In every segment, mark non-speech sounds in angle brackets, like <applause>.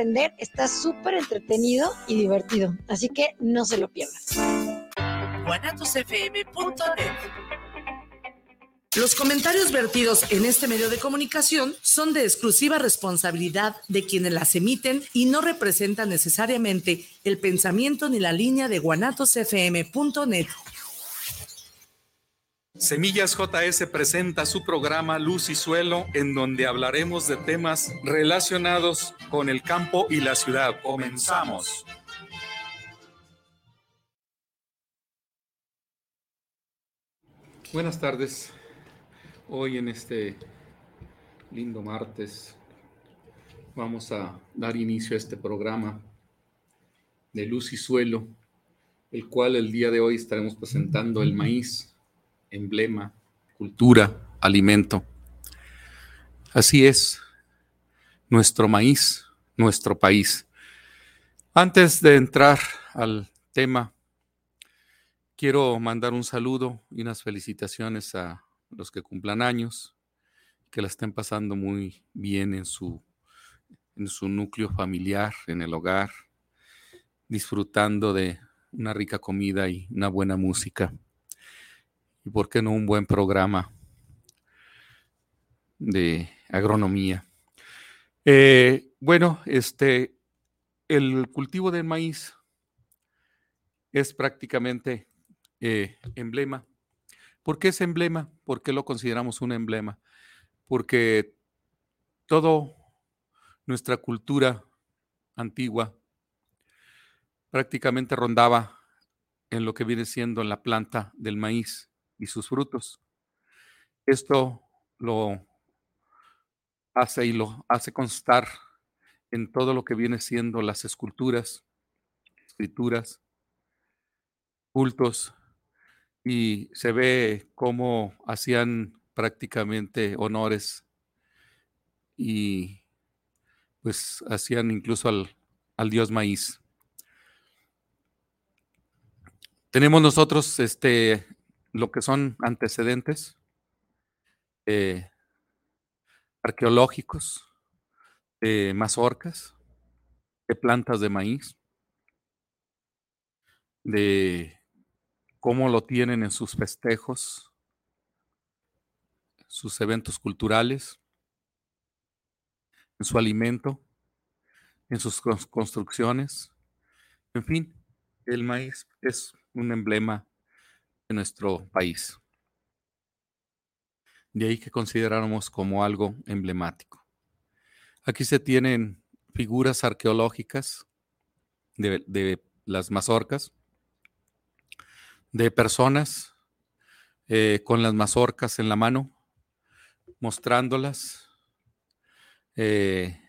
entender, está súper entretenido y divertido, así que no se lo pierdan. Los comentarios vertidos en este medio de comunicación son de exclusiva responsabilidad de quienes las emiten y no representan necesariamente el pensamiento ni la línea de guanatosfm.net. Semillas JS presenta su programa Luz y Suelo, en donde hablaremos de temas relacionados con el campo y la ciudad. Comenzamos. Buenas tardes. Hoy en este lindo martes vamos a dar inicio a este programa de Luz y Suelo, el cual el día de hoy estaremos presentando el maíz emblema, cultura, alimento. Así es, nuestro maíz, nuestro país. Antes de entrar al tema, quiero mandar un saludo y unas felicitaciones a los que cumplan años, que la estén pasando muy bien en su, en su núcleo familiar, en el hogar, disfrutando de una rica comida y una buena música por qué no un buen programa de agronomía. Eh, bueno, este, el cultivo del maíz es prácticamente eh, emblema. ¿Por qué es emblema? ¿Por qué lo consideramos un emblema? Porque toda nuestra cultura antigua prácticamente rondaba en lo que viene siendo la planta del maíz y sus frutos. Esto lo hace y lo hace constar en todo lo que viene siendo las esculturas, escrituras, cultos, y se ve cómo hacían prácticamente honores y pues hacían incluso al, al dios maíz. Tenemos nosotros este, lo que son antecedentes eh, arqueológicos de mazorcas, de plantas de maíz, de cómo lo tienen en sus festejos, sus eventos culturales, en su alimento, en sus construcciones. En fin, el maíz es un emblema de nuestro país. De ahí que consideráramos como algo emblemático. Aquí se tienen figuras arqueológicas de, las mazorcas, de personas eh, con las mazorcas en la mano, mostrándolas, eh,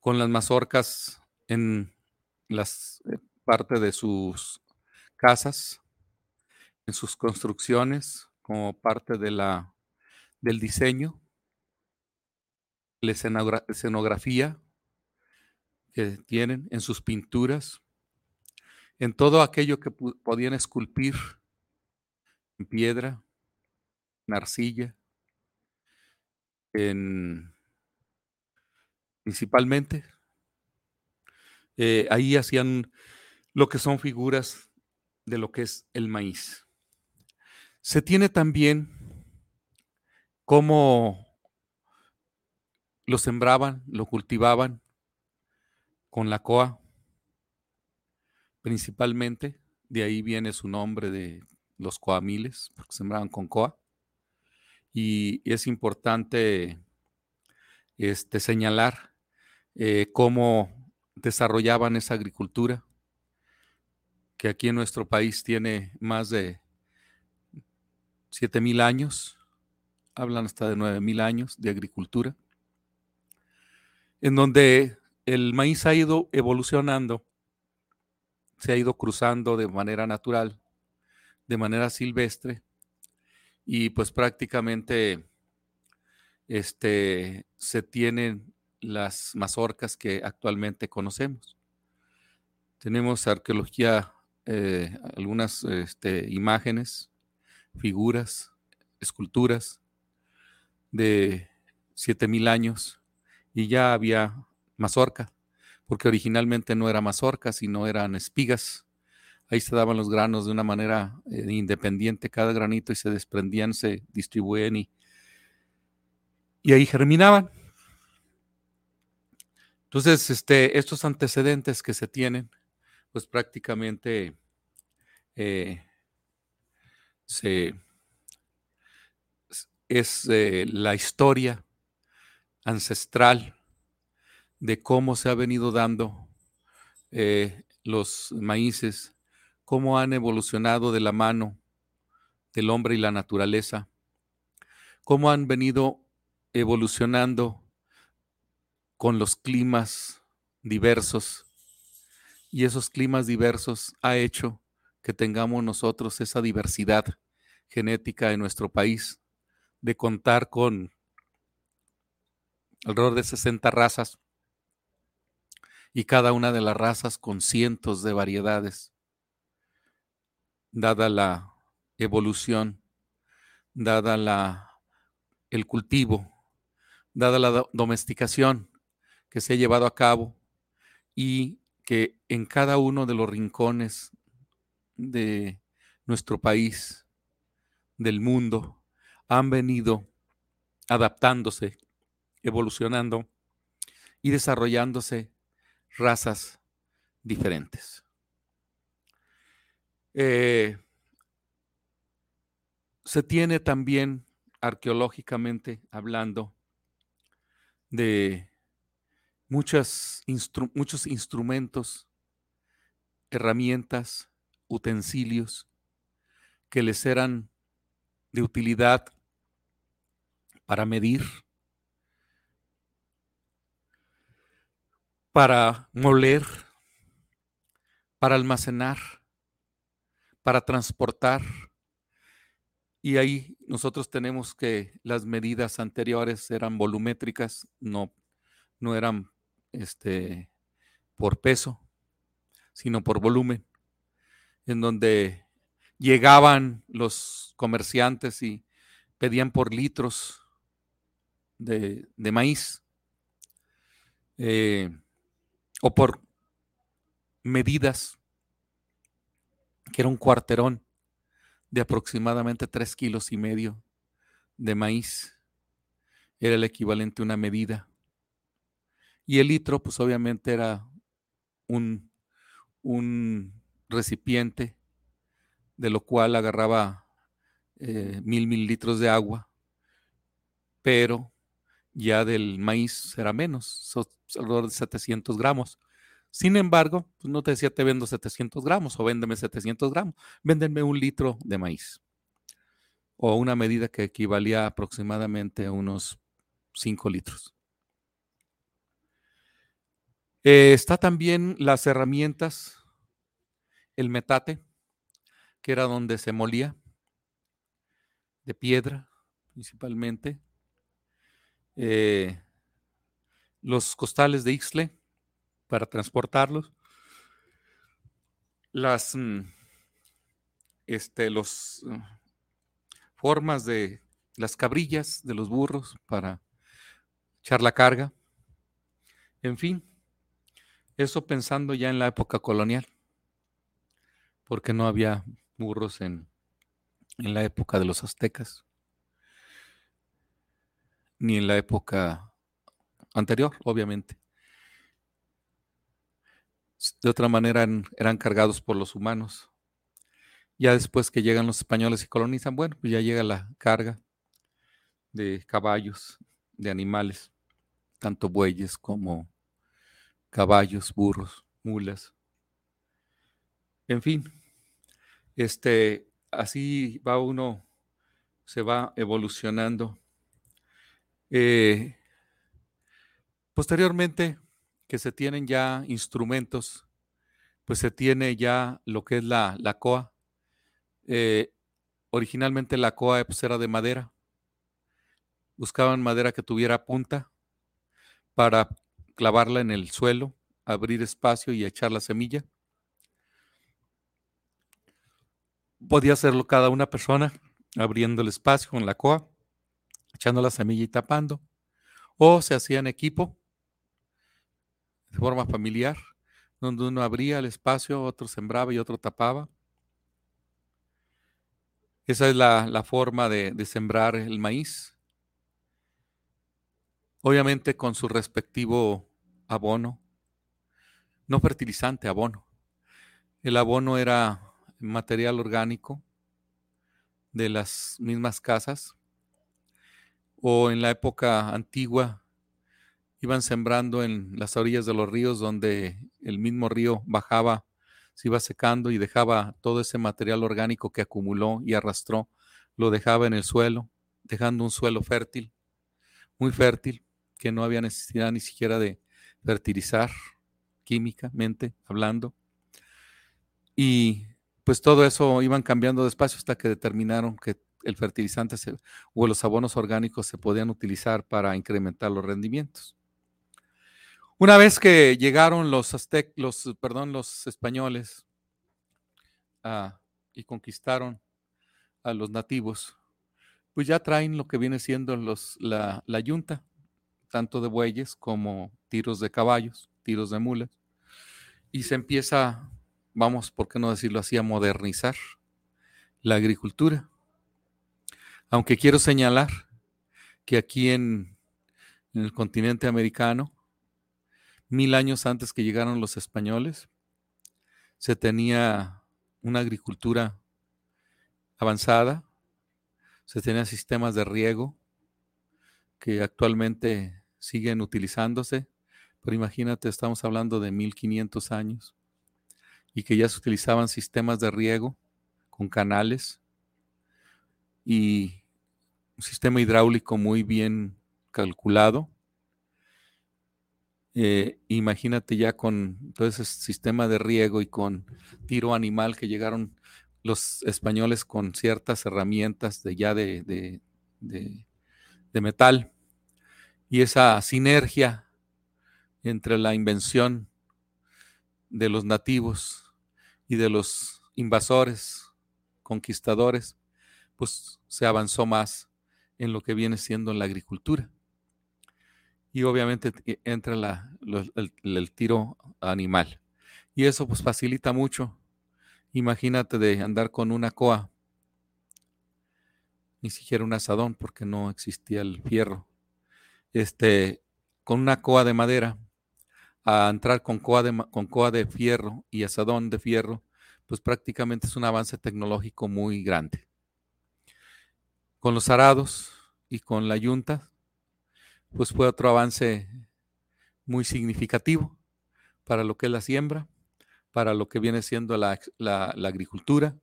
con las mazorcas en las eh, parte de sus casas, en sus construcciones como parte de la, del diseño, la escenografía que tienen, en sus pinturas, en todo aquello que podían esculpir en piedra, en arcilla, en, principalmente. Eh, ahí hacían lo que son figuras de lo que es el maíz. Se tiene también cómo lo sembraban, lo cultivaban con la coa, principalmente, de ahí viene su nombre de los coamiles, porque sembraban con coa. Y es importante este, señalar eh, cómo desarrollaban esa agricultura, que aquí en nuestro país tiene más de siete mil años, hablan hasta de nueve mil años de agricultura, en donde el maíz ha ido evolucionando, se ha ido cruzando de manera natural, de manera silvestre, y pues prácticamente este, se tienen las mazorcas que actualmente conocemos. Tenemos arqueología, eh, algunas este, imágenes figuras, esculturas de 7000 años y ya había mazorca. porque originalmente no era mazorca, sino eran espigas. Ahí se daban los granos de una manera eh, independiente, cada granito, y se desprendían, se distribuían y, y ahí germinaban. Entonces, este, estos antecedentes que se tienen, pues prácticamente eh, es eh, la historia ancestral de cómo se ha venido dando eh, los maíces, cómo han evolucionado de la mano del hombre y la naturaleza, cómo han venido evolucionando con los climas diversos. Y esos climas diversos ha hecho que tengamos nosotros esa diversidad genética en nuestro país, de contar con alrededor de 60 razas y cada una de las razas con cientos de variedades, dada la evolución, dada la, el cultivo, dada la domesticación que se ha llevado a cabo y que en cada uno de los rincones de nuestro país, del mundo, han venido adaptándose, evolucionando y desarrollándose razas diferentes. Eh, se tiene también arqueológicamente hablando de muchos instrumentos, herramientas, utensilios que les eran de utilidad para medir, para moler, para almacenar, para transportar. Y ahí nosotros tenemos que las medidas anteriores eran volumétricas, no, no eran este, por peso, sino por volumen, en donde llegaban los comerciantes y pedían por litros de, maíz eh, o por medidas, que era un cuarterón de aproximadamente tres kilos y medio de maíz. Era el equivalente a una medida. Y el litro, pues obviamente era un, un recipiente de lo cual agarraba eh, mil mililitros de agua, pero ya del maíz será menos, alrededor de 700 gramos. Sin embargo, pues, no te decía te vendo 700 gramos o véndeme 700 gramos, véndenme un litro de maíz o una medida que equivalía aproximadamente a unos 5 litros. Eh, está también las herramientas, el metate, que era donde se molía, de piedra principalmente, eh, los costales de Ixle para transportarlos, las mm, este, los, mm, formas de las cabrillas de los burros para echar la carga, en fin, eso pensando ya en la época colonial, porque no había burros en, en la época de los aztecas, ni en la época anterior, obviamente. De otra manera eran, cargados por los humanos. Ya después que llegan los españoles y colonizan, bueno, pues ya llega la carga de caballos, de animales, tanto bueyes como caballos, burros, mulas. En fin, este, así va uno, se va evolucionando. Eh, posteriormente, que se tienen ya instrumentos, pues se tiene ya lo que es la, la coa. Eh, originalmente la coa pues, era de madera. Buscaban madera que tuviera punta para clavarla en el suelo, abrir espacio y echar la semilla. Podía hacerlo cada una persona, abriendo el espacio con la coa, echando la semilla y tapando. O se hacía en equipo, de forma familiar, donde uno abría el espacio, otro sembraba y otro tapaba. Esa es la, forma de, de sembrar el maíz. Obviamente con su respectivo abono, no fertilizante, abono. El abono era material orgánico de las mismas casas o en la época antigua iban sembrando en las orillas de los ríos donde el mismo río bajaba, se iba secando y dejaba todo ese material orgánico que acumuló y arrastró, lo dejaba en el suelo, dejando un suelo fértil, muy fértil, que no había necesidad ni siquiera de fertilizar químicamente hablando. Y pues todo eso iban cambiando despacio hasta que determinaron que el fertilizante o los abonos orgánicos se podían utilizar para incrementar los rendimientos. Una vez que llegaron los aztec, los, perdón, los españoles ah, y conquistaron a los nativos, pues ya traen lo que viene siendo los, la, la yunta, tanto de bueyes como tiros de caballos, tiros de mulas, y se empieza, vamos, ¿por qué no decirlo así?, a modernizar la agricultura. Aunque quiero señalar que aquí en, en el continente americano, mil años antes que llegaron los españoles, se tenía una agricultura avanzada, se tenían sistemas de riego que actualmente siguen utilizándose, pero imagínate, estamos hablando de 1500 años y que ya se utilizaban sistemas de riego con canales y un sistema hidráulico muy bien calculado. Eh, imagínate ya con todo ese sistema de riego y con tiro animal que llegaron los españoles con ciertas herramientas de ya de, de metal y esa sinergia entre la invención de los nativos y de los invasores, conquistadores, pues se avanzó más en lo que viene siendo la agricultura y obviamente entra el, tiro animal. Y eso pues facilita mucho. Imagínate de andar con una coa, ni siquiera un asadón porque no existía el fierro. Este, con una coa de madera, a entrar con coa de, con coa de fierro y asadón de fierro, pues prácticamente es un avance tecnológico muy grande. Con los arados y con la yunta, pues fue otro avance muy significativo para lo que es la siembra, para lo que viene siendo la, agricultura,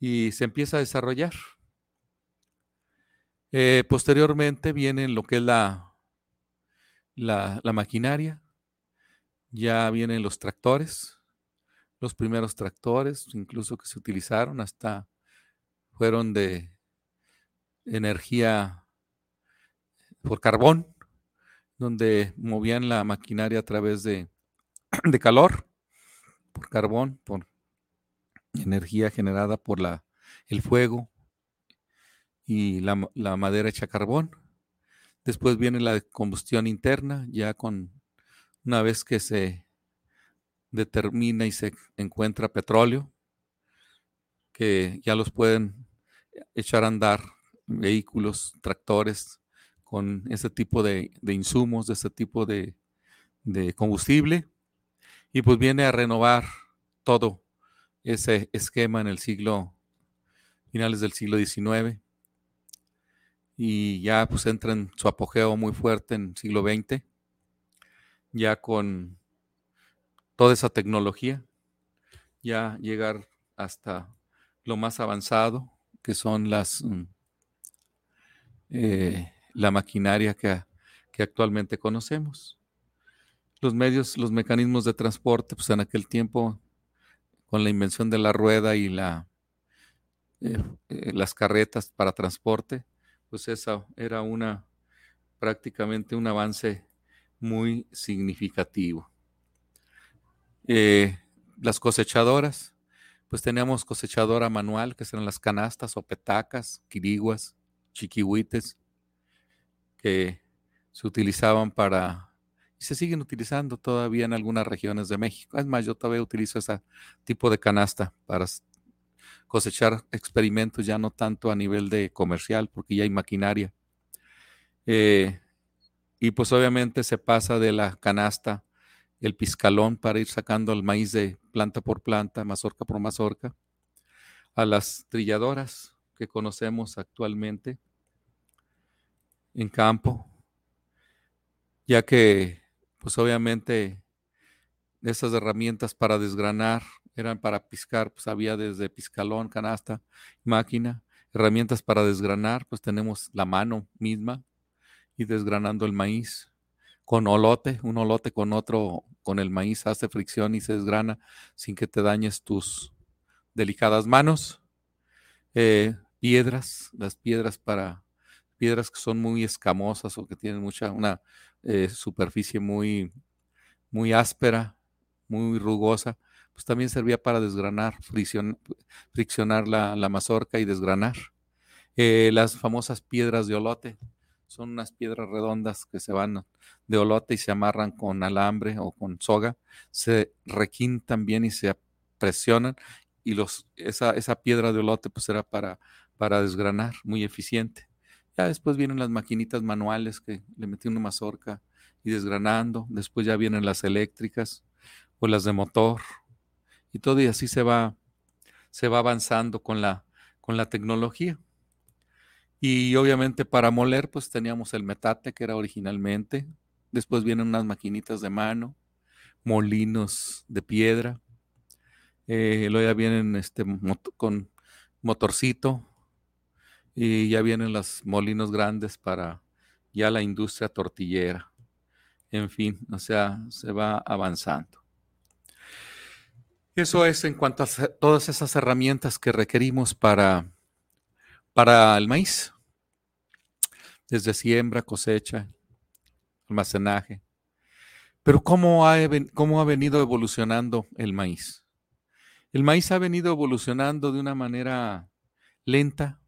y se empieza a desarrollar. Eh, posteriormente viene lo que es la, la, la maquinaria, ya vienen los tractores, los primeros tractores, incluso que se utilizaron hasta fueron de energía por carbón, donde movían la maquinaria a través de, <clears throat> calor, por carbón, por energía generada por la, el fuego y la, la madera hecha carbón. Después viene la combustión interna, ya con una vez que se determina y se encuentra petróleo, que ya los pueden echar a andar vehículos, tractores, con ese tipo de, insumos, de ese tipo de, combustible, y pues viene a renovar todo ese esquema en el siglo, finales del siglo XIX, y ya pues entra en su apogeo muy fuerte en el siglo XX, ya con toda esa tecnología, ya llegar hasta lo más avanzado, que son las mm, eh, la maquinaria que, actualmente conocemos. Los medios, los mecanismos de transporte, pues en aquel tiempo, con la invención de la rueda y la, eh, eh, las carretas para transporte, pues esa era una prácticamente un avance muy significativo. Eh, las cosechadoras, pues teníamos cosechadora manual, que eran las canastas o petacas, quiriguas, chiquihuites, que se utilizaban para y se siguen utilizando todavía en algunas regiones de México. Es más, yo todavía utilizo ese tipo de canasta para cosechar experimentos, ya no tanto a nivel de comercial, porque ya hay maquinaria. Eh, y pues obviamente se pasa de la canasta, el piscalón para ir sacando el maíz de planta por planta, mazorca por mazorca, a las trilladoras que conocemos actualmente en campo, ya que pues obviamente esas herramientas para desgranar eran para piscar, pues había desde piscalón, canasta, máquina, herramientas para desgranar, pues tenemos la mano misma y desgranando el maíz con olote, un olote con otro, con el maíz hace fricción y se desgrana sin que te dañes tus delicadas manos. Eh, piedras, las piedras para piedras que son muy escamosas o que tienen mucha, una eh, superficie muy, muy áspera, muy rugosa, pues también servía para desgranar, friccionar la, mazorca y desgranar. Eh, las famosas piedras de olote son unas piedras redondas que se van de olote y se amarran con alambre o con soga, se requintan bien y se presionan y los, esa, esa piedra de olote pues era para, para desgranar, muy eficiente. Ya después vienen las maquinitas manuales que le metí una mazorca y desgranando. Después ya vienen las eléctricas o las de motor. Y todo y así se va, se va avanzando con la, con la tecnología. Y obviamente para moler, pues teníamos el metate que era originalmente. Después vienen unas maquinitas de mano, molinos de piedra. Eh, luego ya vienen este, con motorcito, y ya vienen los molinos grandes para ya la industria tortillera. En fin, o sea, se va avanzando. Eso es en cuanto a todas esas herramientas que requerimos para, para el maíz, desde siembra, cosecha, almacenaje. Pero ¿cómo ha, ¿cómo ha venido evolucionando el maíz? El maíz ha venido evolucionando de una manera lenta,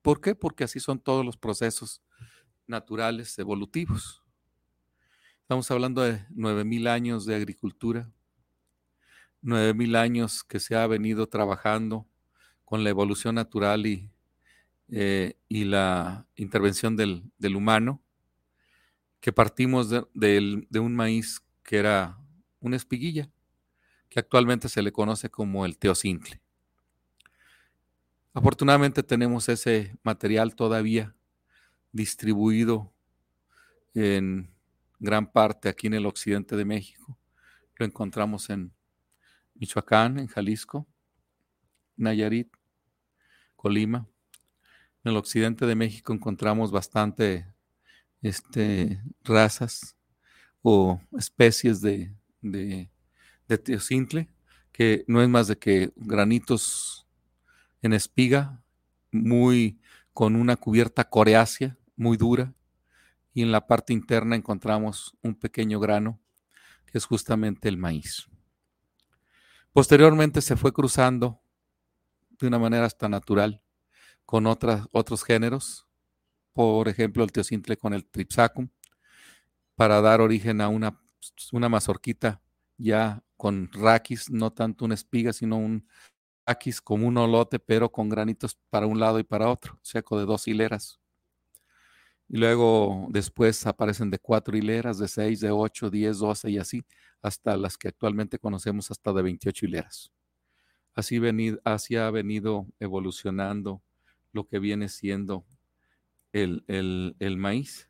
¿Por qué? Porque así son todos los procesos naturales evolutivos. Estamos hablando de 9.000 años de agricultura, 9.000 años que se ha venido trabajando con la evolución natural y, eh, y la intervención del, humano, que partimos de, de un maíz que era una espiguilla, que actualmente se le conoce como el teocintle. Afortunadamente tenemos ese material todavía distribuido en gran parte aquí en el occidente de México. Lo encontramos en Michoacán, en Jalisco, Nayarit, Colima. En el occidente de México encontramos bastante este, razas o especies de, de, de que no es más de que granitos en espiga, muy con una cubierta coreácea, muy dura, y en la parte interna encontramos un pequeño grano, que es justamente el maíz. Posteriormente se fue cruzando de una manera hasta natural con otros géneros, por ejemplo el teocintle con el tripsacum, para dar origen a una, una mazorquita ya con raquis, no tanto una espiga, sino un Aquis como un olote, pero con granitos para un lado y para otro, seco de dos hileras. Y luego después aparecen de cuatro hileras, de seis, de ocho, diez, doce y así, hasta las que actualmente conocemos hasta de 28 hileras. Así, así ha venido evolucionando lo que viene siendo el, el maíz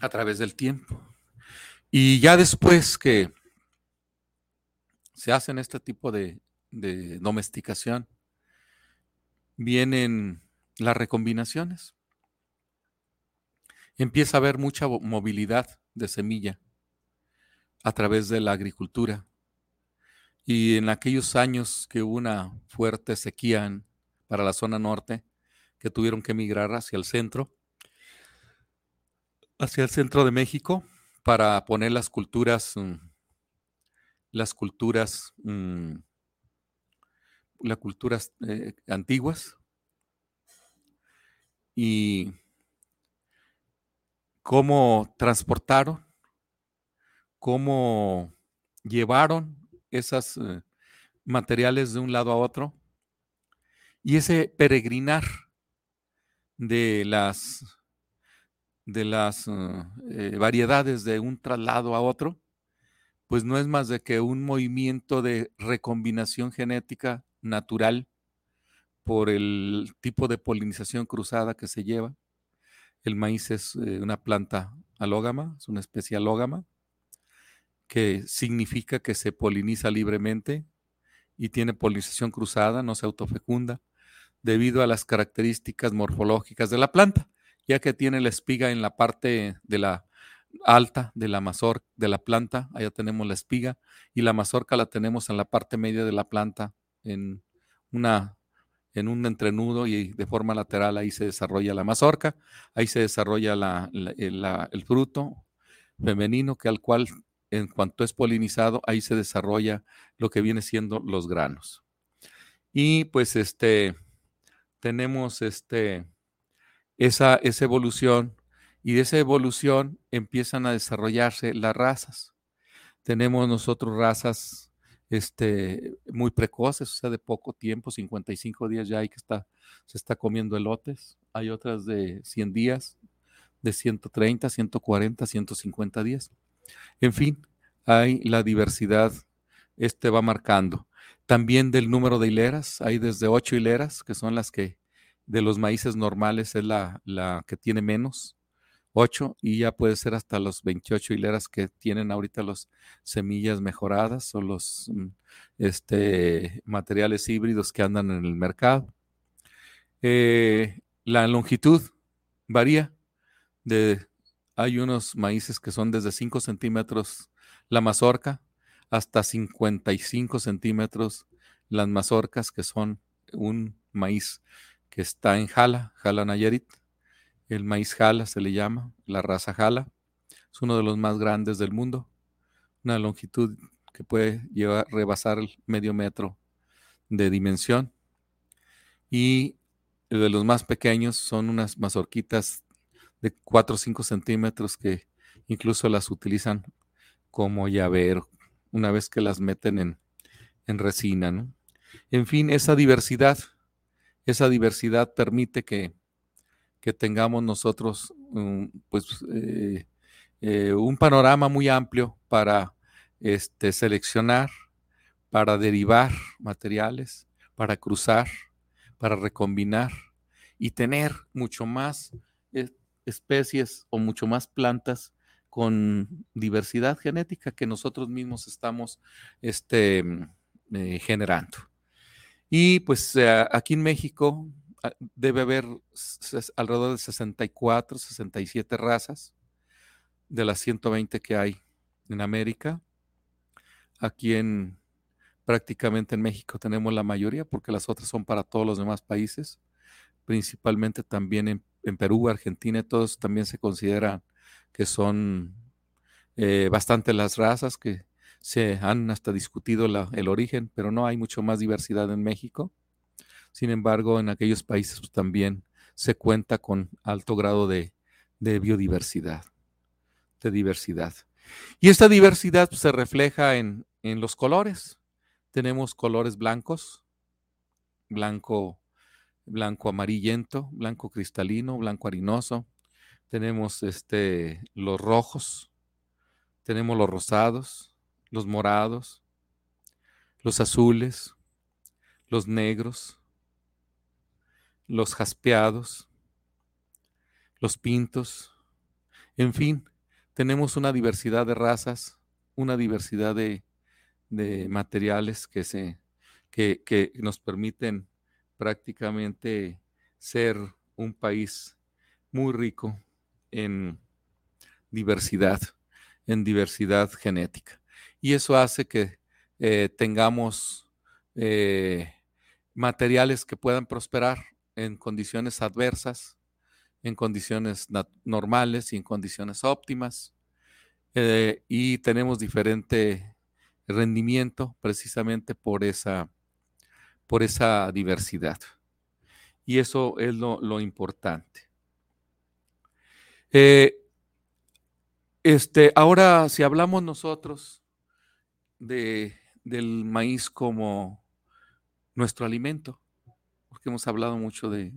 a través del tiempo. Y ya después que se hacen este tipo de, domesticación, vienen las recombinaciones. Empieza a haber mucha movilidad de semilla a través de la agricultura. Y en aquellos años que hubo una fuerte sequía para la zona norte, que tuvieron que emigrar hacia el centro, hacia el centro de México, para poner las culturas mm, las culturas, mm, las culturas eh, antiguas. Y cómo transportaron, cómo llevaron esos eh, materiales de un lado a otro y ese peregrinar de las, de las eh, variedades de un traslado a otro, pues no es más de que un movimiento de recombinación genética natural por el tipo de polinización cruzada que se lleva. El maíz es eh, una planta alógama, es una especie alógama, que significa que se poliniza libremente y tiene polinización cruzada, no se autofecunda, debido a las características morfológicas de la planta, ya que tiene la espiga en la parte de la alta de la mazorca de la planta, allá tenemos la espiga, y la mazorca la tenemos en la parte media de la planta, en una en un entrenudo y de forma lateral ahí se desarrolla la mazorca, ahí se desarrolla el fruto femenino que al cual en cuanto es polinizado, ahí se desarrolla lo que viene siendo los granos. Y pues este, tenemos este, esa, esa evolución y de esa evolución empiezan a desarrollarse las razas. Tenemos nosotros razas este, muy precoces, o sea, de poco tiempo, 55 días ya hay que está, se está comiendo elotes. Hay otras de 100 días, de 130, 140, 150 días. En fin, hay la diversidad, este va marcando. También del número de hileras, hay desde 8 hileras, que son las que de los maíces normales es la, la que tiene menos, 8 y ya puede ser hasta los 28 hileras que tienen ahorita los semillas mejoradas o los mm, este, materiales híbridos que andan en el mercado. Eh, la longitud varía. De, hay unos maíces que son desde 5 centímetros la mazorca hasta 55 centímetros las mazorcas que son un maíz que está en Jala, Jala Nayarit el maíz jala se le llama, la raza jala. Es uno de los más grandes del mundo. Una longitud que puede llevar, rebasar el medio metro de dimensión. Y de los más pequeños son unas mazorquitas de 4 o 5 centímetros que incluso las utilizan como llavero una vez que las meten en, en resina. En fin, esa diversidad, esa diversidad permite que que tengamos nosotros pues, eh, eh, un panorama muy amplio para este, seleccionar, para derivar materiales, para cruzar, para recombinar y tener mucho más especies o mucho más plantas con diversidad genética que nosotros mismos estamos este, generando. Y pues aquí en México Ah, debe haber alrededor de 64, 67 razas de las 120 que hay en América. Aquí en prácticamente en México tenemos la mayoría porque las otras son para todos los demás países, principalmente también en, Perú, Argentina, todos también se consideran que son eh, bastante las razas que se han hasta discutido el origen, pero no hay mucho más diversidad en México. Sin embargo, en aquellos países pues, también se cuenta con alto grado de, biodiversidad, de diversidad. Y esta diversidad pues, se refleja en, los colores. Tenemos colores blancos, blanco, blanco amarillento, blanco cristalino, blanco harinoso. Tenemos este, los rojos, tenemos los rosados, los morados, los azules, los negros, los jaspeados, los pintos, en fin, tenemos una diversidad de razas, una diversidad de, materiales que, se, que, que nos permiten prácticamente ser un país muy rico en diversidad, en diversidad genética. Y eso hace que eh, tengamos eh, materiales que puedan prosperar en condiciones adversas, en condiciones normales y en condiciones óptimas. Eh, y tenemos diferente rendimiento precisamente por esa, por esa diversidad. Y eso es lo, importante. Eh, Este, ahora, si hablamos nosotros de, del maíz como nuestro alimento, porque hemos hablado mucho de,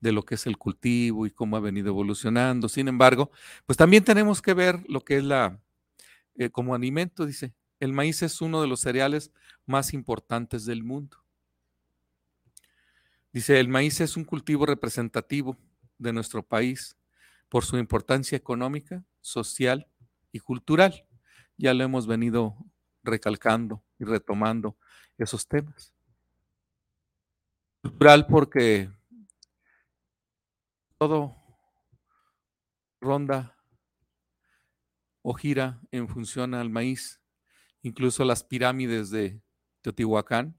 lo que es el cultivo y cómo ha venido evolucionando. Sin embargo, pues también tenemos que ver lo que es la, eh, como alimento, dice, el maíz es uno de los cereales más importantes del mundo. Dice, el maíz es un cultivo representativo de nuestro país por su importancia económica, social y cultural. Ya lo hemos venido recalcando y retomando esos temas. Cultural porque todo ronda o gira en función al maíz. Incluso las pirámides de Teotihuacán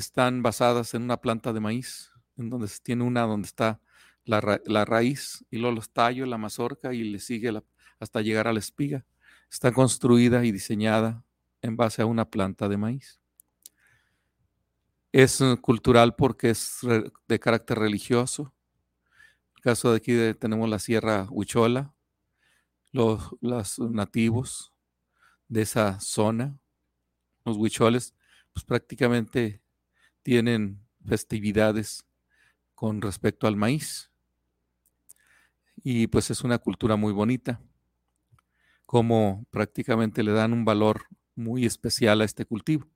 están basadas en una planta de maíz, en donde tiene una donde está la, raíz y luego los tallos, la mazorca y le sigue hasta llegar a la espiga. Está construida y diseñada en base a una planta de maíz. Es eh, cultural porque es de carácter religioso. En el caso de aquí tenemos la Sierra Huichola, los, los nativos de esa zona, los huicholes, pues prácticamente tienen festividades con respecto al maíz. Y pues es una cultura muy bonita, como prácticamente le dan un valor muy especial a este cultivo.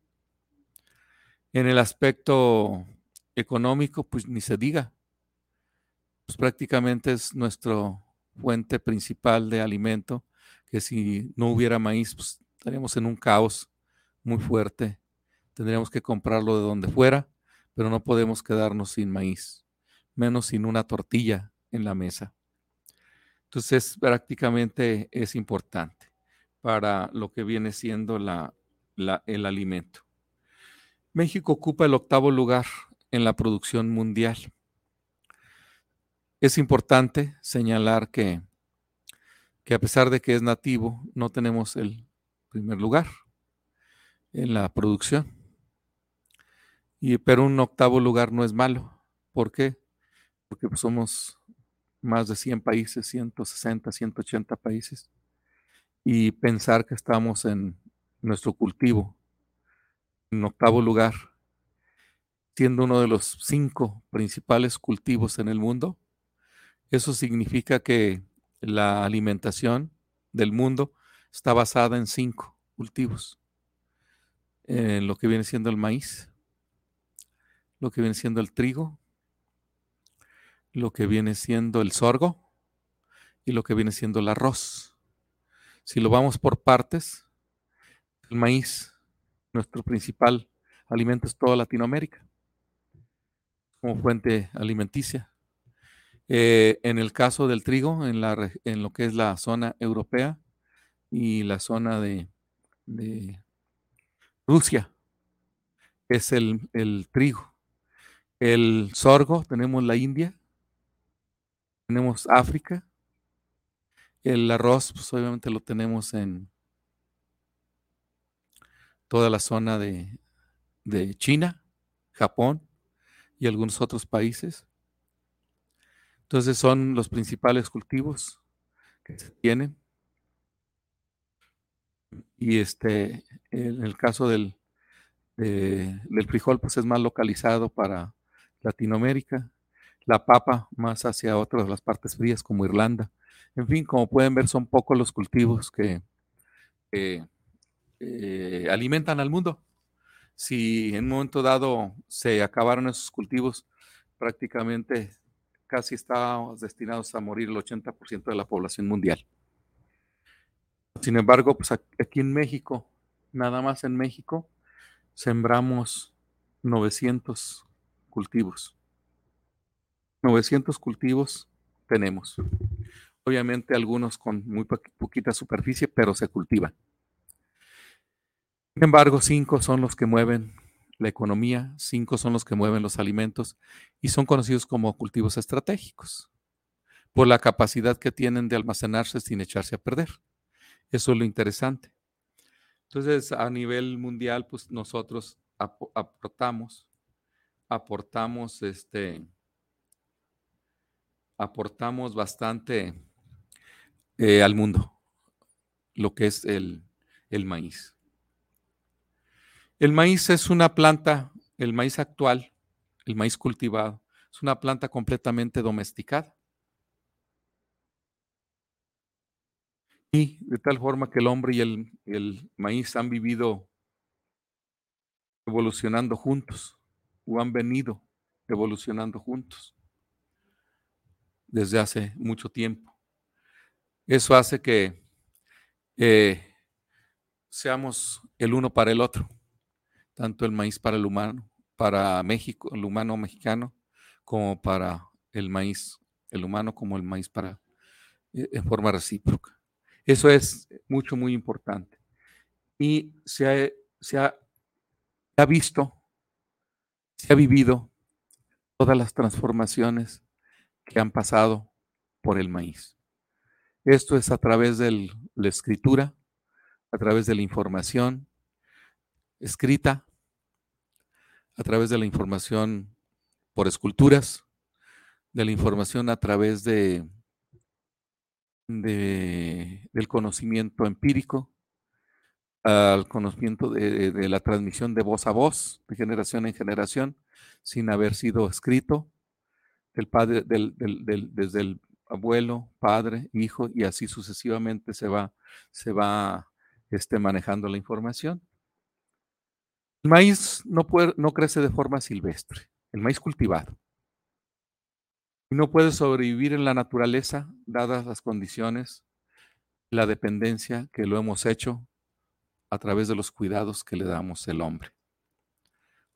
En el aspecto económico, pues ni se diga, pues prácticamente es nuestra fuente principal de alimento, que si no hubiera maíz, pues estaríamos en un caos muy fuerte tendríamos que comprarlo de donde fuera, pero no podemos quedarnos sin maíz, menos sin una tortilla en la mesa. Entonces, prácticamente es importante para lo que viene siendo el alimento. México ocupa el octavo lugar en la producción mundial. Es importante señalar que, que a pesar de que es nativo, no tenemos el primer lugar en la producción pero un octavo lugar no es malo. ¿Por qué? Porque pues, somos más de 100 países, 160, 180 países. Y pensar que estamos en nuestro cultivo, en octavo lugar, siendo uno de los cinco principales cultivos en el mundo, eso significa que la alimentación del mundo está basada en cinco cultivos. En lo que viene siendo el maíz, lo que viene siendo el trigo, lo que viene siendo el sorgo y lo que viene siendo el arroz. Si lo vamos por partes, el maíz, nuestro principal alimento es toda Latinoamérica, como fuente alimenticia. Eh, en el caso del trigo, en, la, en, lo que es la zona europea y la zona de, Rusia, es el, el trigo. El sorgo, tenemos la India, tenemos África. El arroz, pues obviamente lo tenemos en toda la zona de, de China, Japón y algunos otros países. Entonces son los principales cultivos que se tienen. Y este, en el caso del, del frijol, pues es más localizado para Latinoamérica, la papa más hacia otras las partes frías como Irlanda. En fin, como pueden ver, son pocos los cultivos que eh, alimentan al mundo. Si en un momento dado se acabaron esos cultivos, prácticamente casi estábamos destinados a morir el 80% de la población mundial. Sin embargo, pues aquí en México, nada más en México, sembramos 900 cultivos. 900 cultivos tenemos. Obviamente algunos con muy poquita superficie, pero se cultivan. Sin embargo, cinco son los que mueven la economía, cinco son los que mueven los alimentos y son conocidos como cultivos estratégicos por la capacidad que tienen de almacenarse sin echarse a perder. Eso es lo interesante. Entonces, a nivel mundial, pues nosotros aportamos aportamos este aportamos bastante eh, al mundo, lo que es el, el maíz. El maíz es una planta, el maíz actual, el maíz cultivado, es una planta completamente domesticada. Y de tal forma que el hombre y el, el maíz han vivido evolucionando juntos o han venido evolucionando juntos desde hace mucho tiempo. Eso hace que eh, seamos el uno para el otro, tanto el maíz para el humano, para México, el humano mexicano, como para el maíz, el humano como el maíz para eh, en forma recíproca. Eso es mucho, muy importante. Y se ha, se ha, visto, se ha vivido todas las transformaciones que han pasado por el maíz. Esto es a través de la escritura, a través de la información escrita, a través de la información por esculturas, de la información a través de del conocimiento empírico, al conocimiento de, la transmisión de voz a voz, de generación en generación, sin haber sido escrito, del padre, del, desde el abuelo, padre, hijo, y así sucesivamente se va, se va este, manejando la información. El maíz no, puede, no crece de forma silvestre, el maíz cultivado no puede sobrevivir en la naturaleza dadas las condiciones, la dependencia que lo hemos hecho a través de los cuidados que le damos el hombre.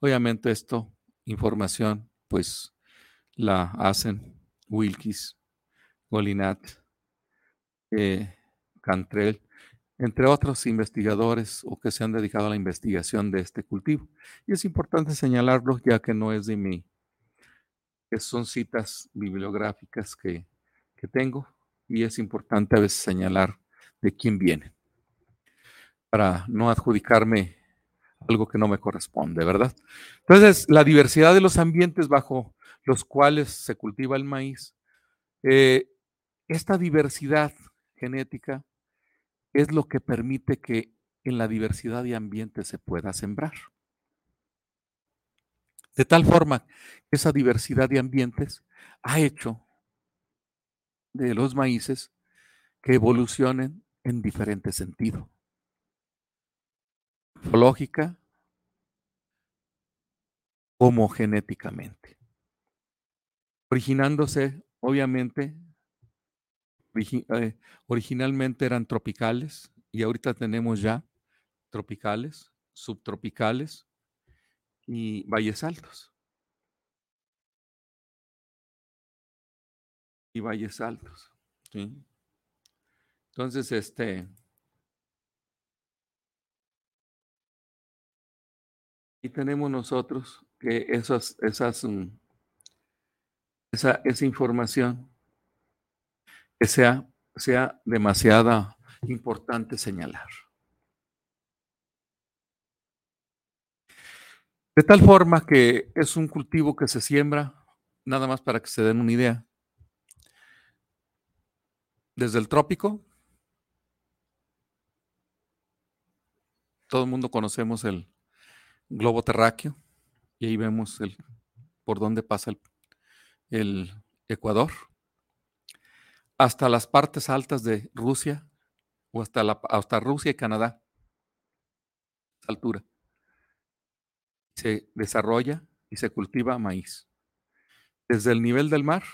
Obviamente esto, información, pues la hacen Wilkis, Golinat, eh, Cantrell, entre otros investigadores o que se han dedicado a la investigación de este cultivo. Y es importante señalarlo ya que no es de mi que son citas bibliográficas que, tengo y es importante a veces señalar de quién viene para no adjudicarme algo que no me corresponde, ¿verdad? Entonces, la diversidad de los ambientes bajo los cuales se cultiva el maíz, eh, esta diversidad genética es lo que permite que en la diversidad de ambientes se pueda sembrar. De tal forma esa diversidad de ambientes ha hecho de los maíces que evolucionen en diferente sentido. Lógica como genéticamente. Originándose, obviamente, eh, originalmente eran tropicales y ahorita tenemos ya tropicales, subtropicales, y valles altos. Y valles altos. Entonces, este... Y tenemos nosotros que esas, esas, mm, esa, esa información sea, sea demasiada importante señalar. De tal forma que es un cultivo que se siembra, nada más para que se den una idea, desde el trópico, todo el mundo conocemos el globo terráqueo y ahí vemos el, por dónde pasa el, Ecuador, hasta las partes altas de Rusia o hasta, hasta Rusia y Canadá, altura se desarrolla y se cultiva maíz. Desde el nivel del mar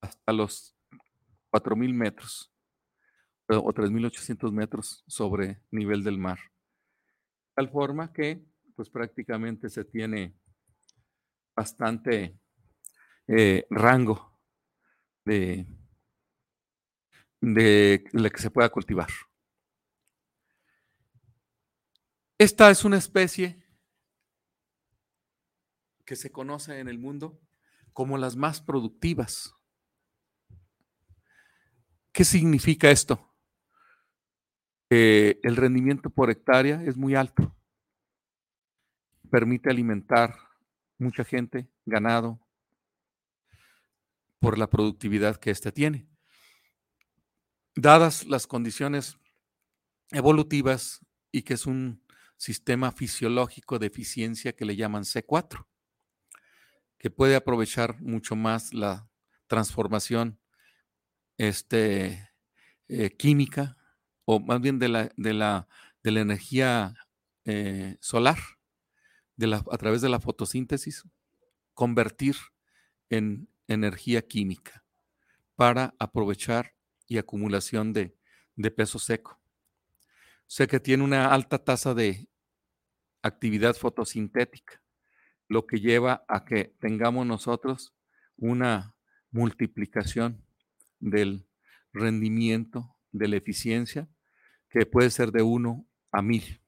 hasta los 4.000 metros o 3.800 metros sobre nivel del mar. Tal forma que pues prácticamente se tiene bastante eh, rango de, de la que se pueda cultivar. Esta es una especie que se conoce en el mundo como las más productivas. ¿Qué significa esto? El rendimiento por hectárea es muy alto. Permite alimentar mucha gente, ganado, por la productividad que éste tiene. dadas las condiciones evolutivas y que es un sistema fisiológico de eficiencia que le llaman C4, que puede aprovechar mucho más la transformación este, eh, química o más bien de la, de la, de la energía eh, solar de la, a través de la fotosíntesis, convertir en energía química para aprovechar y acumulación de, de peso seco. O sea que tiene una alta tasa de actividad fotosintética, lo que lleva a que tengamos nosotros una multiplicación del rendimiento, de la eficiencia, que puede ser de 1 a 1000.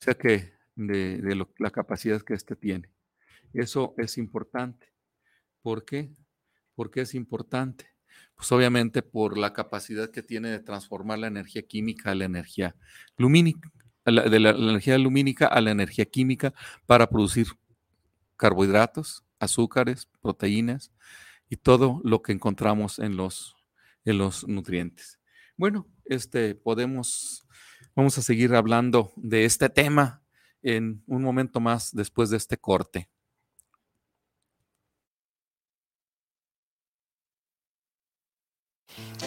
O sea que de, la capacidad que éste tiene. Eso es importante. ¿Por qué? ¿Por qué es importante? Pues obviamente por la capacidad que tiene de transformar la energía química a la energía lumínica, de la, energía lumínica a la energía química para producir carbohidratos, azúcares, proteínas y todo lo que encontramos en los, en los nutrientes. Bueno, este podemos, vamos a seguir hablando de este tema en un momento más después de este corte.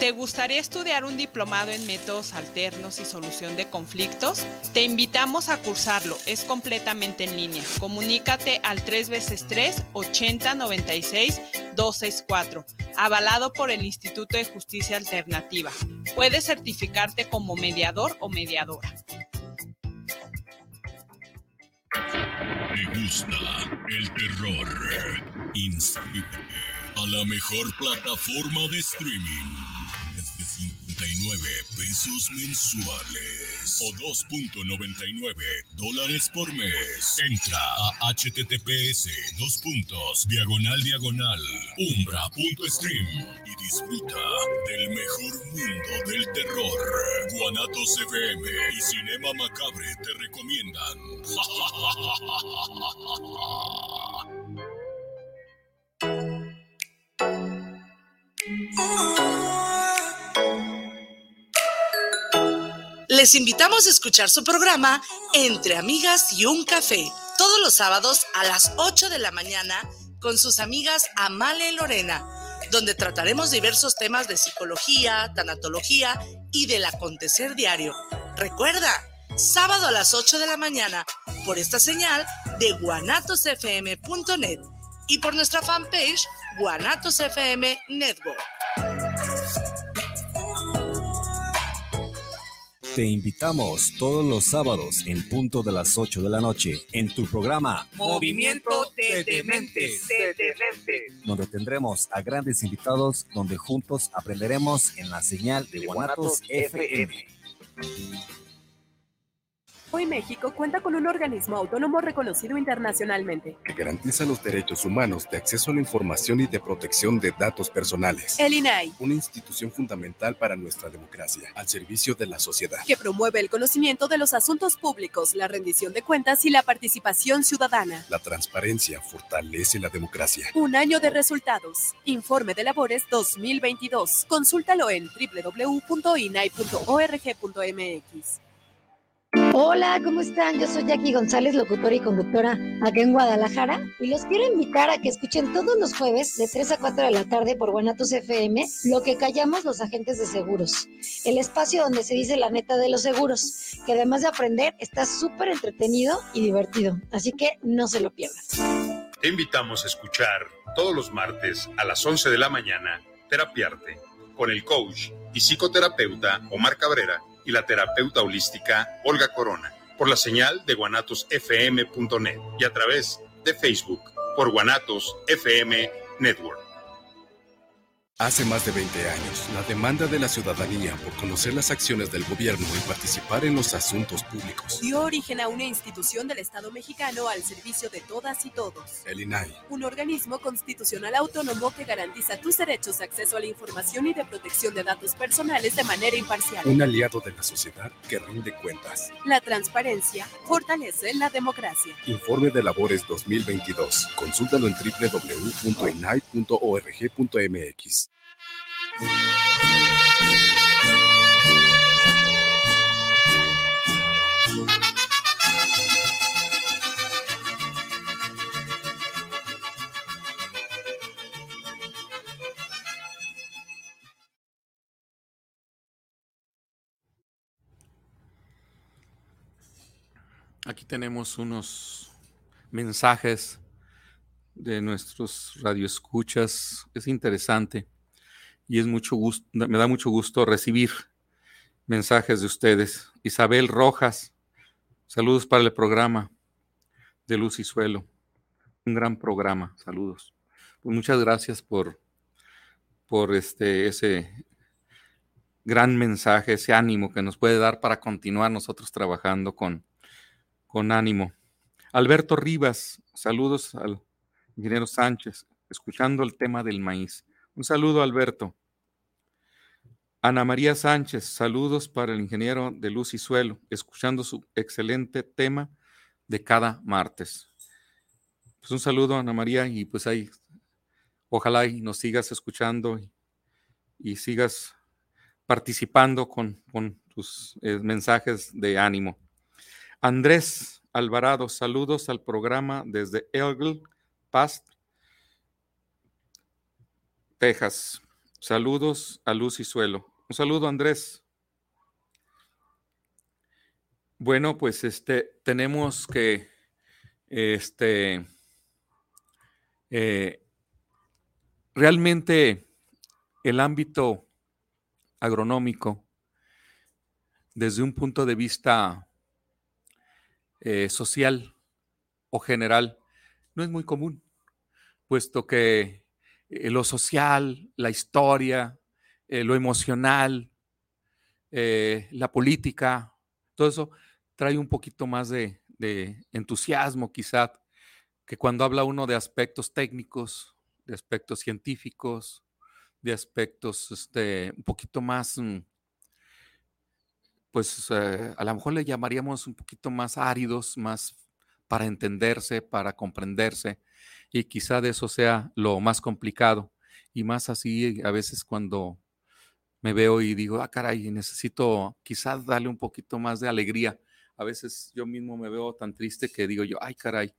¿Te gustaría estudiar un diplomado en métodos alternos y solución de conflictos? Te invitamos a cursarlo, es completamente en línea. Comunícate al 3 veces 3 80 96 264, avalado por el Instituto de Justicia Alternativa. Puedes certificarte como mediador o mediadora. ¿Te gusta el terror? Inscríbete a la mejor plataforma de streaming 59 pesos mensuales o 2.99 dólares por mes. Entra a https dos puntos diagonal diagonal umbra.stream y disfruta del mejor mundo del terror. Guanatos FM y Cinema Macabre te recomiendan. <laughs> Les invitamos a escuchar su programa Entre Amigas y un Café, todos los sábados a las 8 de la mañana con sus amigas Amale y Lorena, donde trataremos diversos temas de psicología, tanatología y del acontecer diario. Recuerda, sábado a las 8 de la mañana por esta señal de guanatosfm.net y por nuestra fanpage Guanatos FM Network. Te invitamos todos los sábados en punto de las 8 de la noche en tu programa Movimiento de Dementes, donde tendremos a grandes invitados donde juntos aprenderemos en la señal de Guanatos FM. Hoy México cuenta con un organismo autónomo reconocido internacionalmente que garantiza los derechos humanos de acceso a la información y de protección de datos personales. El INAI, una institución fundamental para nuestra democracia, al servicio de la sociedad, que promueve el conocimiento de los asuntos públicos, la rendición de cuentas y la participación ciudadana. La transparencia fortalece la democracia. Un año de resultados. Informe de labores 2022. Consúltalo en www.inai.org.mx. Hola, ¿cómo están? Yo soy Jackie González, locutora y conductora acá en Guadalajara y los quiero invitar a que escuchen todos los jueves de 3 a 4 de la tarde por Guanatos FM lo que callamos los agentes de seguros, el espacio donde se dice la neta de los seguros, que además de aprender está súper entretenido y divertido, así que no se lo pierdan. Te invitamos a escuchar todos los martes a las 11 de la mañana Terapiarte con el coach y psicoterapeuta Omar Cabrera y la terapeuta holística Olga Corona por la señal de guanatosfm.net y a través de Facebook por Guanatos FM Network. Hace más de 20 años, la demanda de la ciudadanía por conocer las acciones del gobierno y participar en los asuntos públicos dio origen a una institución del Estado mexicano al servicio de todas y todos. El INAI, un organismo constitucional autónomo que garantiza tus derechos de acceso a la información y de protección de datos personales de manera imparcial. Un aliado de la sociedad que rinde cuentas. La transparencia fortalece la democracia. Informe de labores 2022. Consúltalo en www.inai.org.mx. Aquí tenemos unos mensajes de nuestros radioescuchas. Es interesante y es mucho gusto, me da mucho gusto recibir mensajes de ustedes. Isabel Rojas, saludos para el programa de Luz y Suelo. Un gran programa, saludos. Pues muchas gracias por, por este, ese gran mensaje, ese ánimo que nos puede dar para continuar nosotros trabajando con, con ánimo. Alberto Rivas, saludos al ingeniero Sánchez, escuchando el tema del maíz. Un saludo, Alberto. Ana María Sánchez, saludos para el ingeniero de Luz y Suelo, escuchando su excelente tema de cada martes. Pues un saludo, Ana María, y pues ahí, ojalá y nos sigas escuchando y, sigas participando con, tus eh, mensajes de ánimo. Andrés Alvarado, saludos al programa desde Elgin, Past, Texas. Saludos a Luz y Suelo. Un saludo, Andrés. Bueno, pues este, tenemos que, este, eh, realmente el ámbito agronómico, desde un punto de vista eh, social o general, no es muy común, puesto que eh, lo social, la historia, eh, lo emocional, eh, la política, todo eso trae un poquito más de, entusiasmo quizá que cuando habla uno de aspectos técnicos, de aspectos científicos, de aspectos este, un poquito más, mm, pues eh, a lo mejor le llamaríamos un poquito más áridos, más para entenderse, para comprenderse, y quizá de eso sea lo más complicado. Y más así a veces cuando me veo y digo, ah, caray, necesito quizás darle un poquito más de alegría. A veces yo mismo me veo tan triste que digo yo, ay, caray,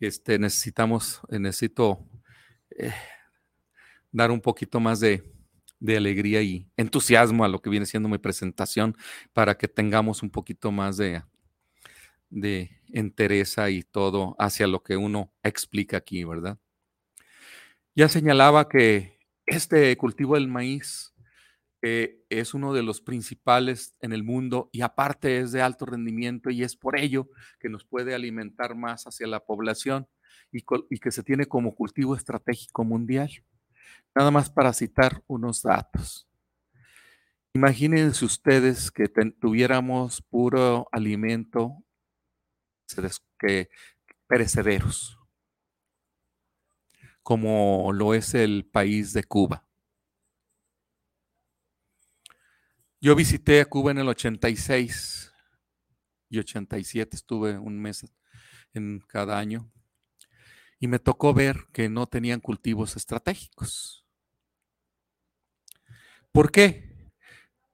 este, necesitamos, necesito eh, dar un poquito más de, de alegría y entusiasmo a lo que viene siendo mi presentación para que tengamos un poquito más de, de entereza y todo hacia lo que uno explica aquí, ¿verdad? Ya señalaba que este cultivo del maíz es uno de los principales en el mundo y aparte es de alto rendimiento y es por ello que nos puede alimentar más hacia la población y, que se tiene como cultivo estratégico mundial. Nada más para citar unos datos. Imagínense ustedes que tuviéramos puro alimento que perecederos, como lo es el país de Cuba. Yo visité a Cuba en el 86 y 87, estuve un mes en cada año y me tocó ver que no tenían cultivos estratégicos. ¿Por qué?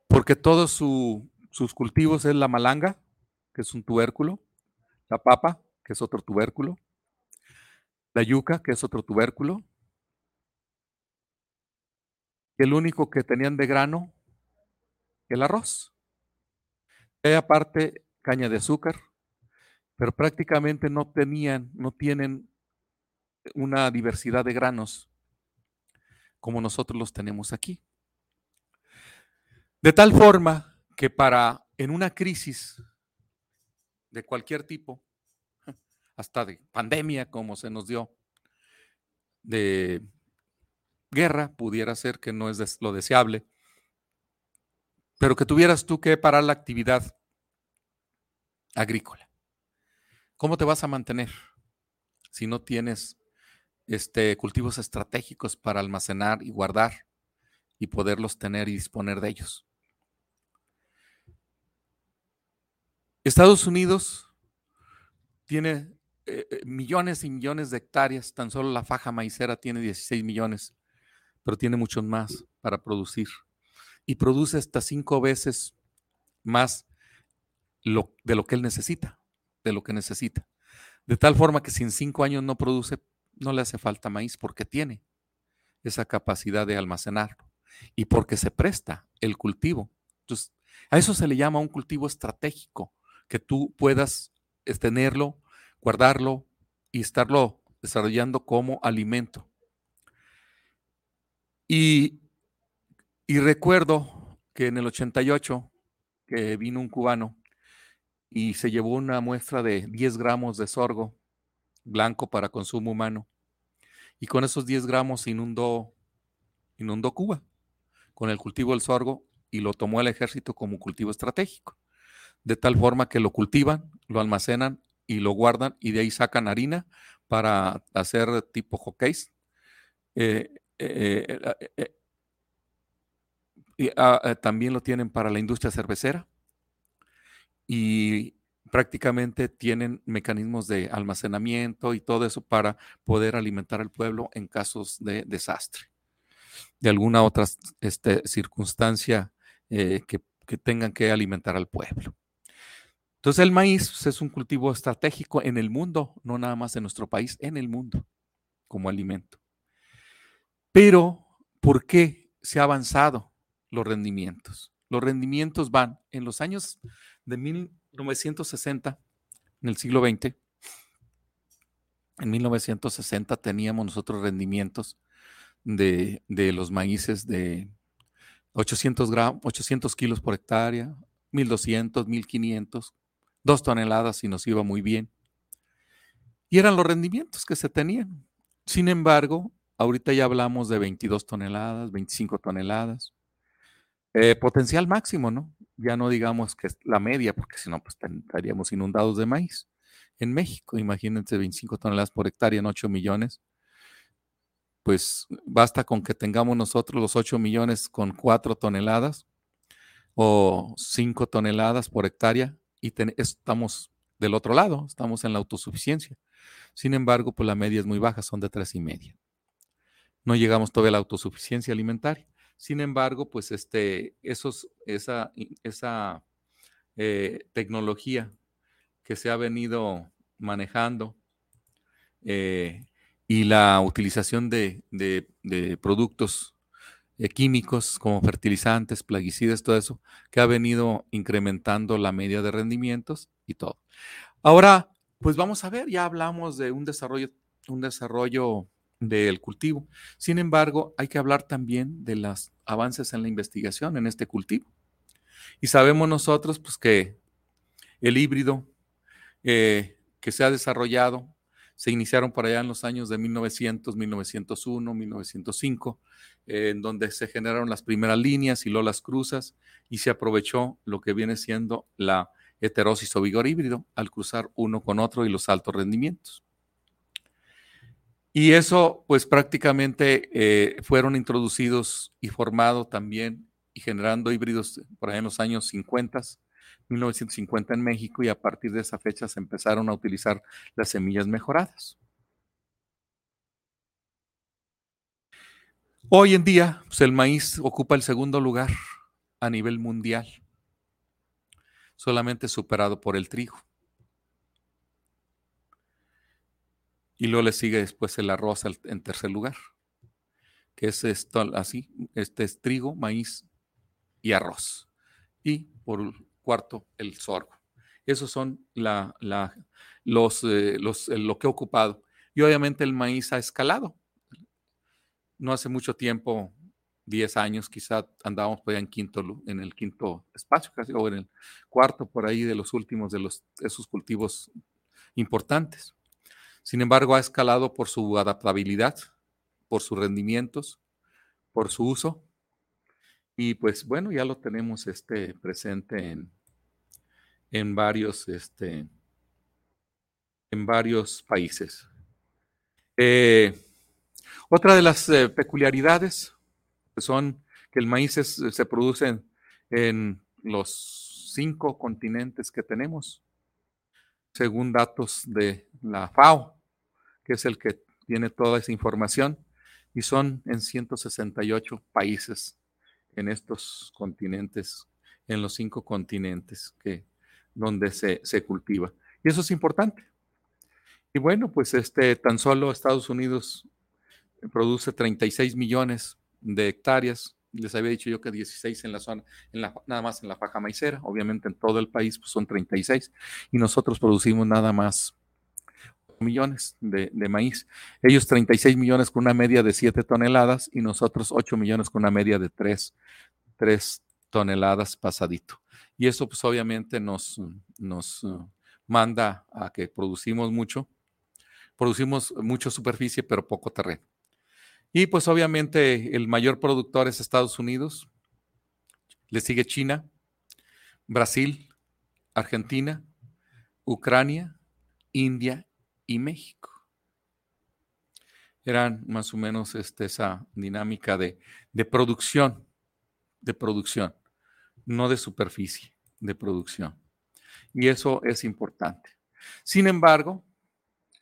Porque todos sus cultivos es la malanga, que es un tubérculo, la papa, que es otro tubérculo, la yuca, que es otro tubérculo. El único que tenían de grano el arroz. Hay aparte caña de azúcar, pero prácticamente no tenían, no tienen una diversidad de granos como nosotros los tenemos aquí. De tal forma que para en una crisis de cualquier tipo, <laughs> hasta de pandemia como se nos dio, de guerra, pudiera ser que no es lo deseable, pero que tuvieras tú que parar la actividad agrícola. ¿Cómo te vas a mantener si no tienes este, cultivos estratégicos para almacenar y guardar y poderlos tener y disponer de ellos? Estados Unidos tiene eh, eh, millones y millones de hectáreas, tan solo la faja maicera tiene 16 millones, pero tiene muchos más para producir y produce hasta cinco veces más de lo que él necesita, de lo que necesita. De tal forma que si en cinco años no produce, no le hace falta maíz porque tiene esa capacidad de almacenarlo y porque se presta el cultivo. Entonces, a eso se le llama un cultivo estratégico, que tú puedas tenerlo, guardarlo y estarlo desarrollando como alimento. Y, y recuerdo que en el 88, que vino un cubano y se llevó una muestra de 10 gramos de sorgo blanco para consumo humano. Y con esos 10 gramos inundó, inundó Cuba con el cultivo del sorgo y lo tomó el ejército como cultivo estratégico. De tal forma que lo cultivan, lo almacenan y lo guardan y de ahí sacan harina para hacer tipo hockeys. Eh, eh, eh, ah, también lo tienen para la industria cervecera y prácticamente tienen mecanismos de almacenamiento y todo eso para poder alimentar al pueblo en casos de desastre, de alguna otra este, circunstancia que, que tengan que alimentar al pueblo. Entonces el maíz pues, es un cultivo estratégico en el mundo, no nada más en nuestro país, en el mundo como alimento. Pero, ¿por qué se ha avanzado los rendimientos? Los rendimientos van en los años de 1960, en el siglo XX. En 1960 teníamos nosotros rendimientos de, de los maíces de 800, 800 kilos por hectárea, 1200, 1500, dos toneladas y nos iba muy bien. Y eran los rendimientos que se tenían. Sin embargo, ahorita ya hablamos de 22 toneladas, 25 toneladas. Eh, potencial máximo, ¿no? Ya no digamos que es la media, porque si no, pues estaríamos inundados de maíz. En México, imagínense 25 toneladas por hectárea en 8 millones. Pues basta con que tengamos nosotros los 8 millones con 4 toneladas o 5 toneladas por hectárea y estamos del otro lado, estamos en la autosuficiencia. Sin embargo, pues la media es muy baja, son de tres y media. No llegamos todavía a la autosuficiencia alimentaria. Sin embargo, pues este, esos, esa, esa eh, tecnología que se ha venido manejando eh, y la utilización de, productos eh, químicos como fertilizantes, plaguicidas, todo eso, que ha venido incrementando la media de rendimientos y todo. Ahora, pues vamos a ver, ya hablamos de un desarrollo, un desarrollo del cultivo. Sin embargo, hay que hablar también de los avances en la investigación en este cultivo. Y sabemos nosotros, pues, que el híbrido eh, que se ha desarrollado se iniciaron por allá en los años de 1900, 1901, 1905, en donde se generaron las primeras líneas y luego las cruzas y se aprovechó lo que viene siendo la heterosis o vigor híbrido al cruzar uno con otro y los altos rendimientos. Y eso, pues prácticamente eh, fueron introducidos y formados también y generando híbridos por allá en los años 50 1950 en México y a partir de esa fecha se empezaron a utilizar las semillas mejoradas. Hoy en día, pues, el maíz ocupa el segundo lugar a nivel mundial, solamente superado por el trigo. Y luego le sigue después el arroz en tercer lugar, que es esto así, este es trigo, maíz y arroz. Y por cuarto el sorgo. Esos son la, los, eh, los, lo que ha ocupado. Y obviamente el maíz ha escalado. No hace mucho tiempo, 10 años, quizá andábamos en, quinto, en el quinto espacio, casi, o en el cuarto, por ahí de los últimos de los, esos cultivos importantes. Sin embargo, ha escalado por su adaptabilidad, por sus rendimientos, por su uso y pues bueno, ya lo tenemos este, presente en, en, varios, este, en varios países. Eh, otra de las eh, peculiaridades son que el maíz se produce en, los cinco continentes que tenemos, según datos de la FAO, que es el que tiene toda esa información, y son en 168 países en estos continentes, en los cinco continentes que, donde se, cultiva. Y eso es importante. Y bueno, pues este, tan solo Estados Unidos produce 36 millones de hectáreas les había dicho yo que 16 en la zona, en la, nada más en la faja maicera, obviamente en todo el país pues son 36 y nosotros producimos nada más millones de, maíz. Ellos 36 millones con una media de 7 toneladas y nosotros 8 millones con una media de 3, 3 toneladas pasadito. Y eso pues obviamente nos, nos manda a que producimos mucho, producimos mucha superficie pero poco terreno. Y pues obviamente el mayor productor es Estados Unidos, le sigue China, Brasil, Argentina, Ucrania, India y México. Eran más o menos este, esa dinámica de, de producción, de producción, no de superficie, de producción. Y eso es importante. Sin embargo,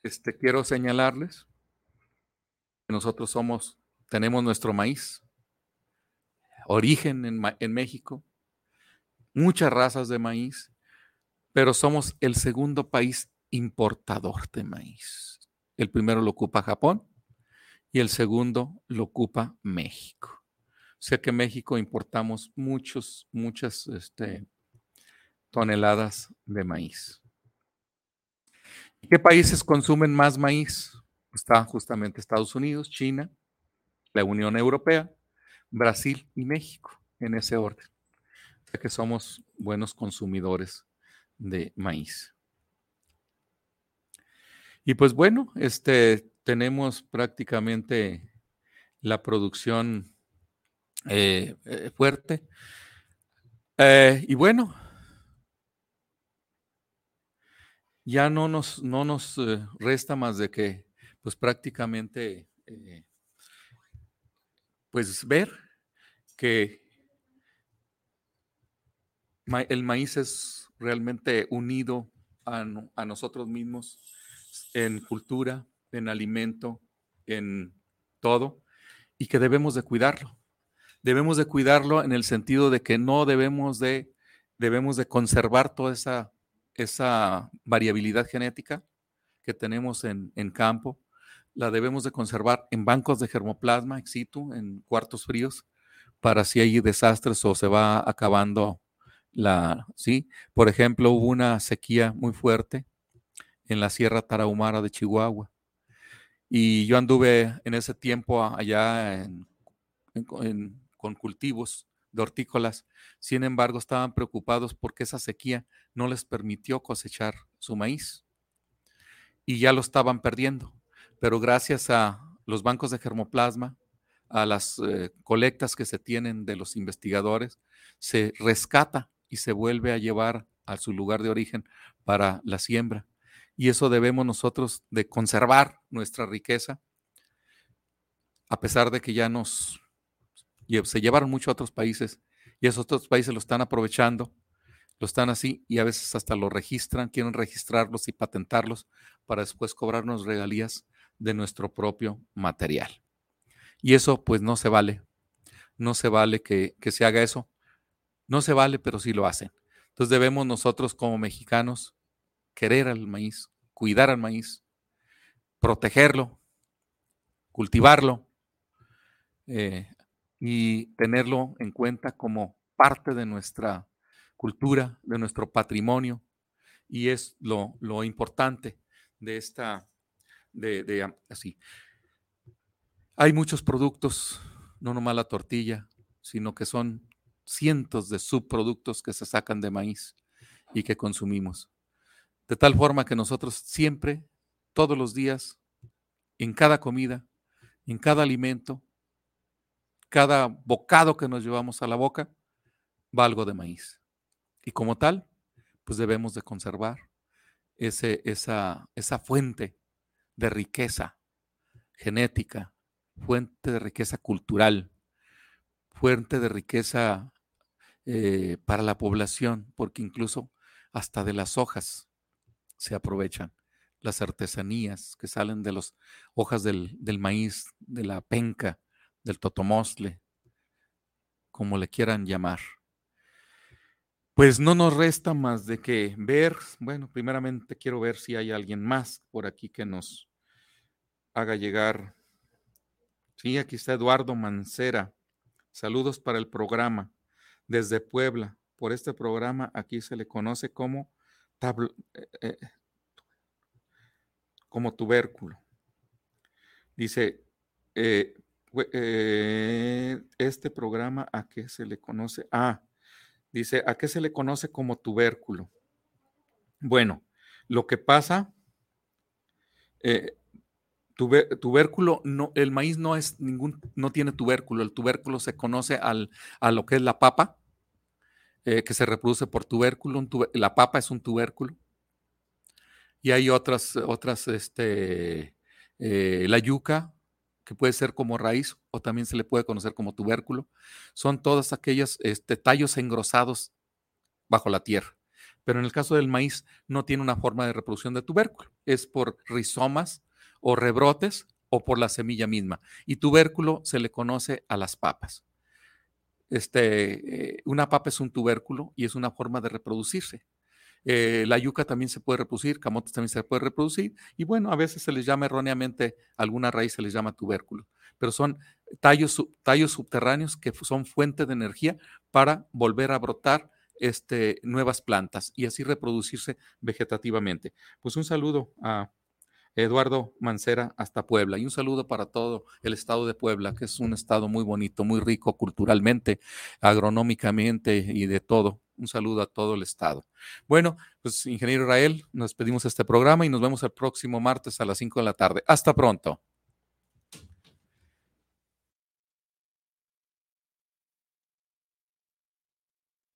este, quiero señalarles nosotros somos, tenemos nuestro maíz, origen en, en México, muchas razas de maíz, pero somos el segundo país importador de maíz. El primero lo ocupa Japón y el segundo lo ocupa México. O sea que México importamos muchos, muchas este, toneladas de maíz. ¿Qué países consumen más maíz? Está justamente Estados Unidos, China, la Unión Europea, Brasil y México, en ese orden. O sea que somos buenos consumidores de maíz. Y pues bueno, este, tenemos prácticamente la producción eh, eh, fuerte. Eh, y bueno, ya no nos, no nos resta más de que pues prácticamente, eh, pues ver que el maíz es realmente unido a, a nosotros mismos en cultura, en alimento, en todo, y que debemos de cuidarlo. Debemos de cuidarlo en el sentido de que no debemos de, debemos de conservar toda esa, esa variabilidad genética que tenemos en, en campo, la debemos de conservar en bancos de germoplasma ex situ, en cuartos fríos, para si hay desastres o se va acabando la, ¿sí? Por ejemplo, hubo una sequía muy fuerte en la Sierra Tarahumara de Chihuahua. Y yo anduve en ese tiempo allá con cultivos de hortícolas. Sin embargo, estaban preocupados porque esa sequía no les permitió cosechar su maíz. Y ya lo estaban perdiendo pero gracias a los bancos de germoplasma, a las eh, colectas que se tienen de los investigadores, se rescata y se vuelve a llevar a su lugar de origen para la siembra. Y eso debemos nosotros de conservar nuestra riqueza, a pesar de que ya nos se llevaron mucho a otros países y esos otros países lo están aprovechando, lo están así y a veces hasta lo registran, quieren registrarlos y patentarlos para después cobrarnos regalías de nuestro propio material. Y eso pues no se vale. No se vale que, se haga eso. No se vale, pero sí lo hacen. Entonces debemos nosotros como mexicanos querer al maíz, cuidar al maíz, protegerlo, cultivarlo eh, y tenerlo en cuenta como parte de nuestra cultura, de nuestro patrimonio. Y es lo, lo importante de esta, de, así. Hay muchos productos, no nomás la tortilla, sino que son cientos de subproductos que se sacan de maíz y que consumimos. De tal forma que nosotros siempre, todos los días, en cada comida, en cada alimento, cada bocado que nos llevamos a la boca, va algo de maíz. Y como tal, pues debemos de conservar ese, esa, esa fuente de riqueza genética, fuente de riqueza cultural, fuente de riqueza eh, para la población, porque incluso hasta de las hojas se aprovechan las artesanías que salen de las hojas del, del, maíz, de la penca, del totomostle, como le quieran llamar. Pues no nos resta más de que ver, bueno, primeramente quiero ver si hay alguien más por aquí que nos haga llegar. Sí, aquí está Eduardo Mancera. Saludos para el programa desde Puebla. Por este programa aquí se le conoce como, eh, eh, como tubérculo. Dice, eh, este programa a qué se le conoce? Ah, dice, ¿a qué se le conoce como tubérculo? Bueno, lo que pasa, tubérculo, no, el maíz no es ningún, no tiene tubérculo. El tubérculo se conoce al, a lo que es la papa, eh, que se reproduce por tubérculo. la papa es un tubérculo. Y hay otras, otras, este, eh, la yuca, que puede ser como raíz o también se le puede conocer como tubérculo. Son todos aquellos este, tallos engrosados bajo la tierra. Pero en el caso del maíz no tiene una forma de reproducción de tubérculo. Es por rizomas o rebrotes o por la semilla misma. Y tubérculo se le conoce a las papas. Este, eh, una papa es un tubérculo y es una forma de reproducirse. Eh, la yuca también se puede reproducir, camotes también se puede reproducir, y bueno, a veces se les llama erróneamente, alguna raíz se les llama tubérculo, pero son tallos, tallos subterráneos que son fuente de energía para volver a brotar este, nuevas plantas y así reproducirse vegetativamente. Pues un saludo a Eduardo Mancera hasta Puebla. Y un saludo para todo el estado de Puebla, que es un estado muy bonito, muy rico culturalmente, agronómicamente y de todo. Un saludo a todo el estado. Bueno, pues ingeniero Israel, nos pedimos este programa y nos vemos el próximo martes a las 5 de la tarde. Hasta pronto.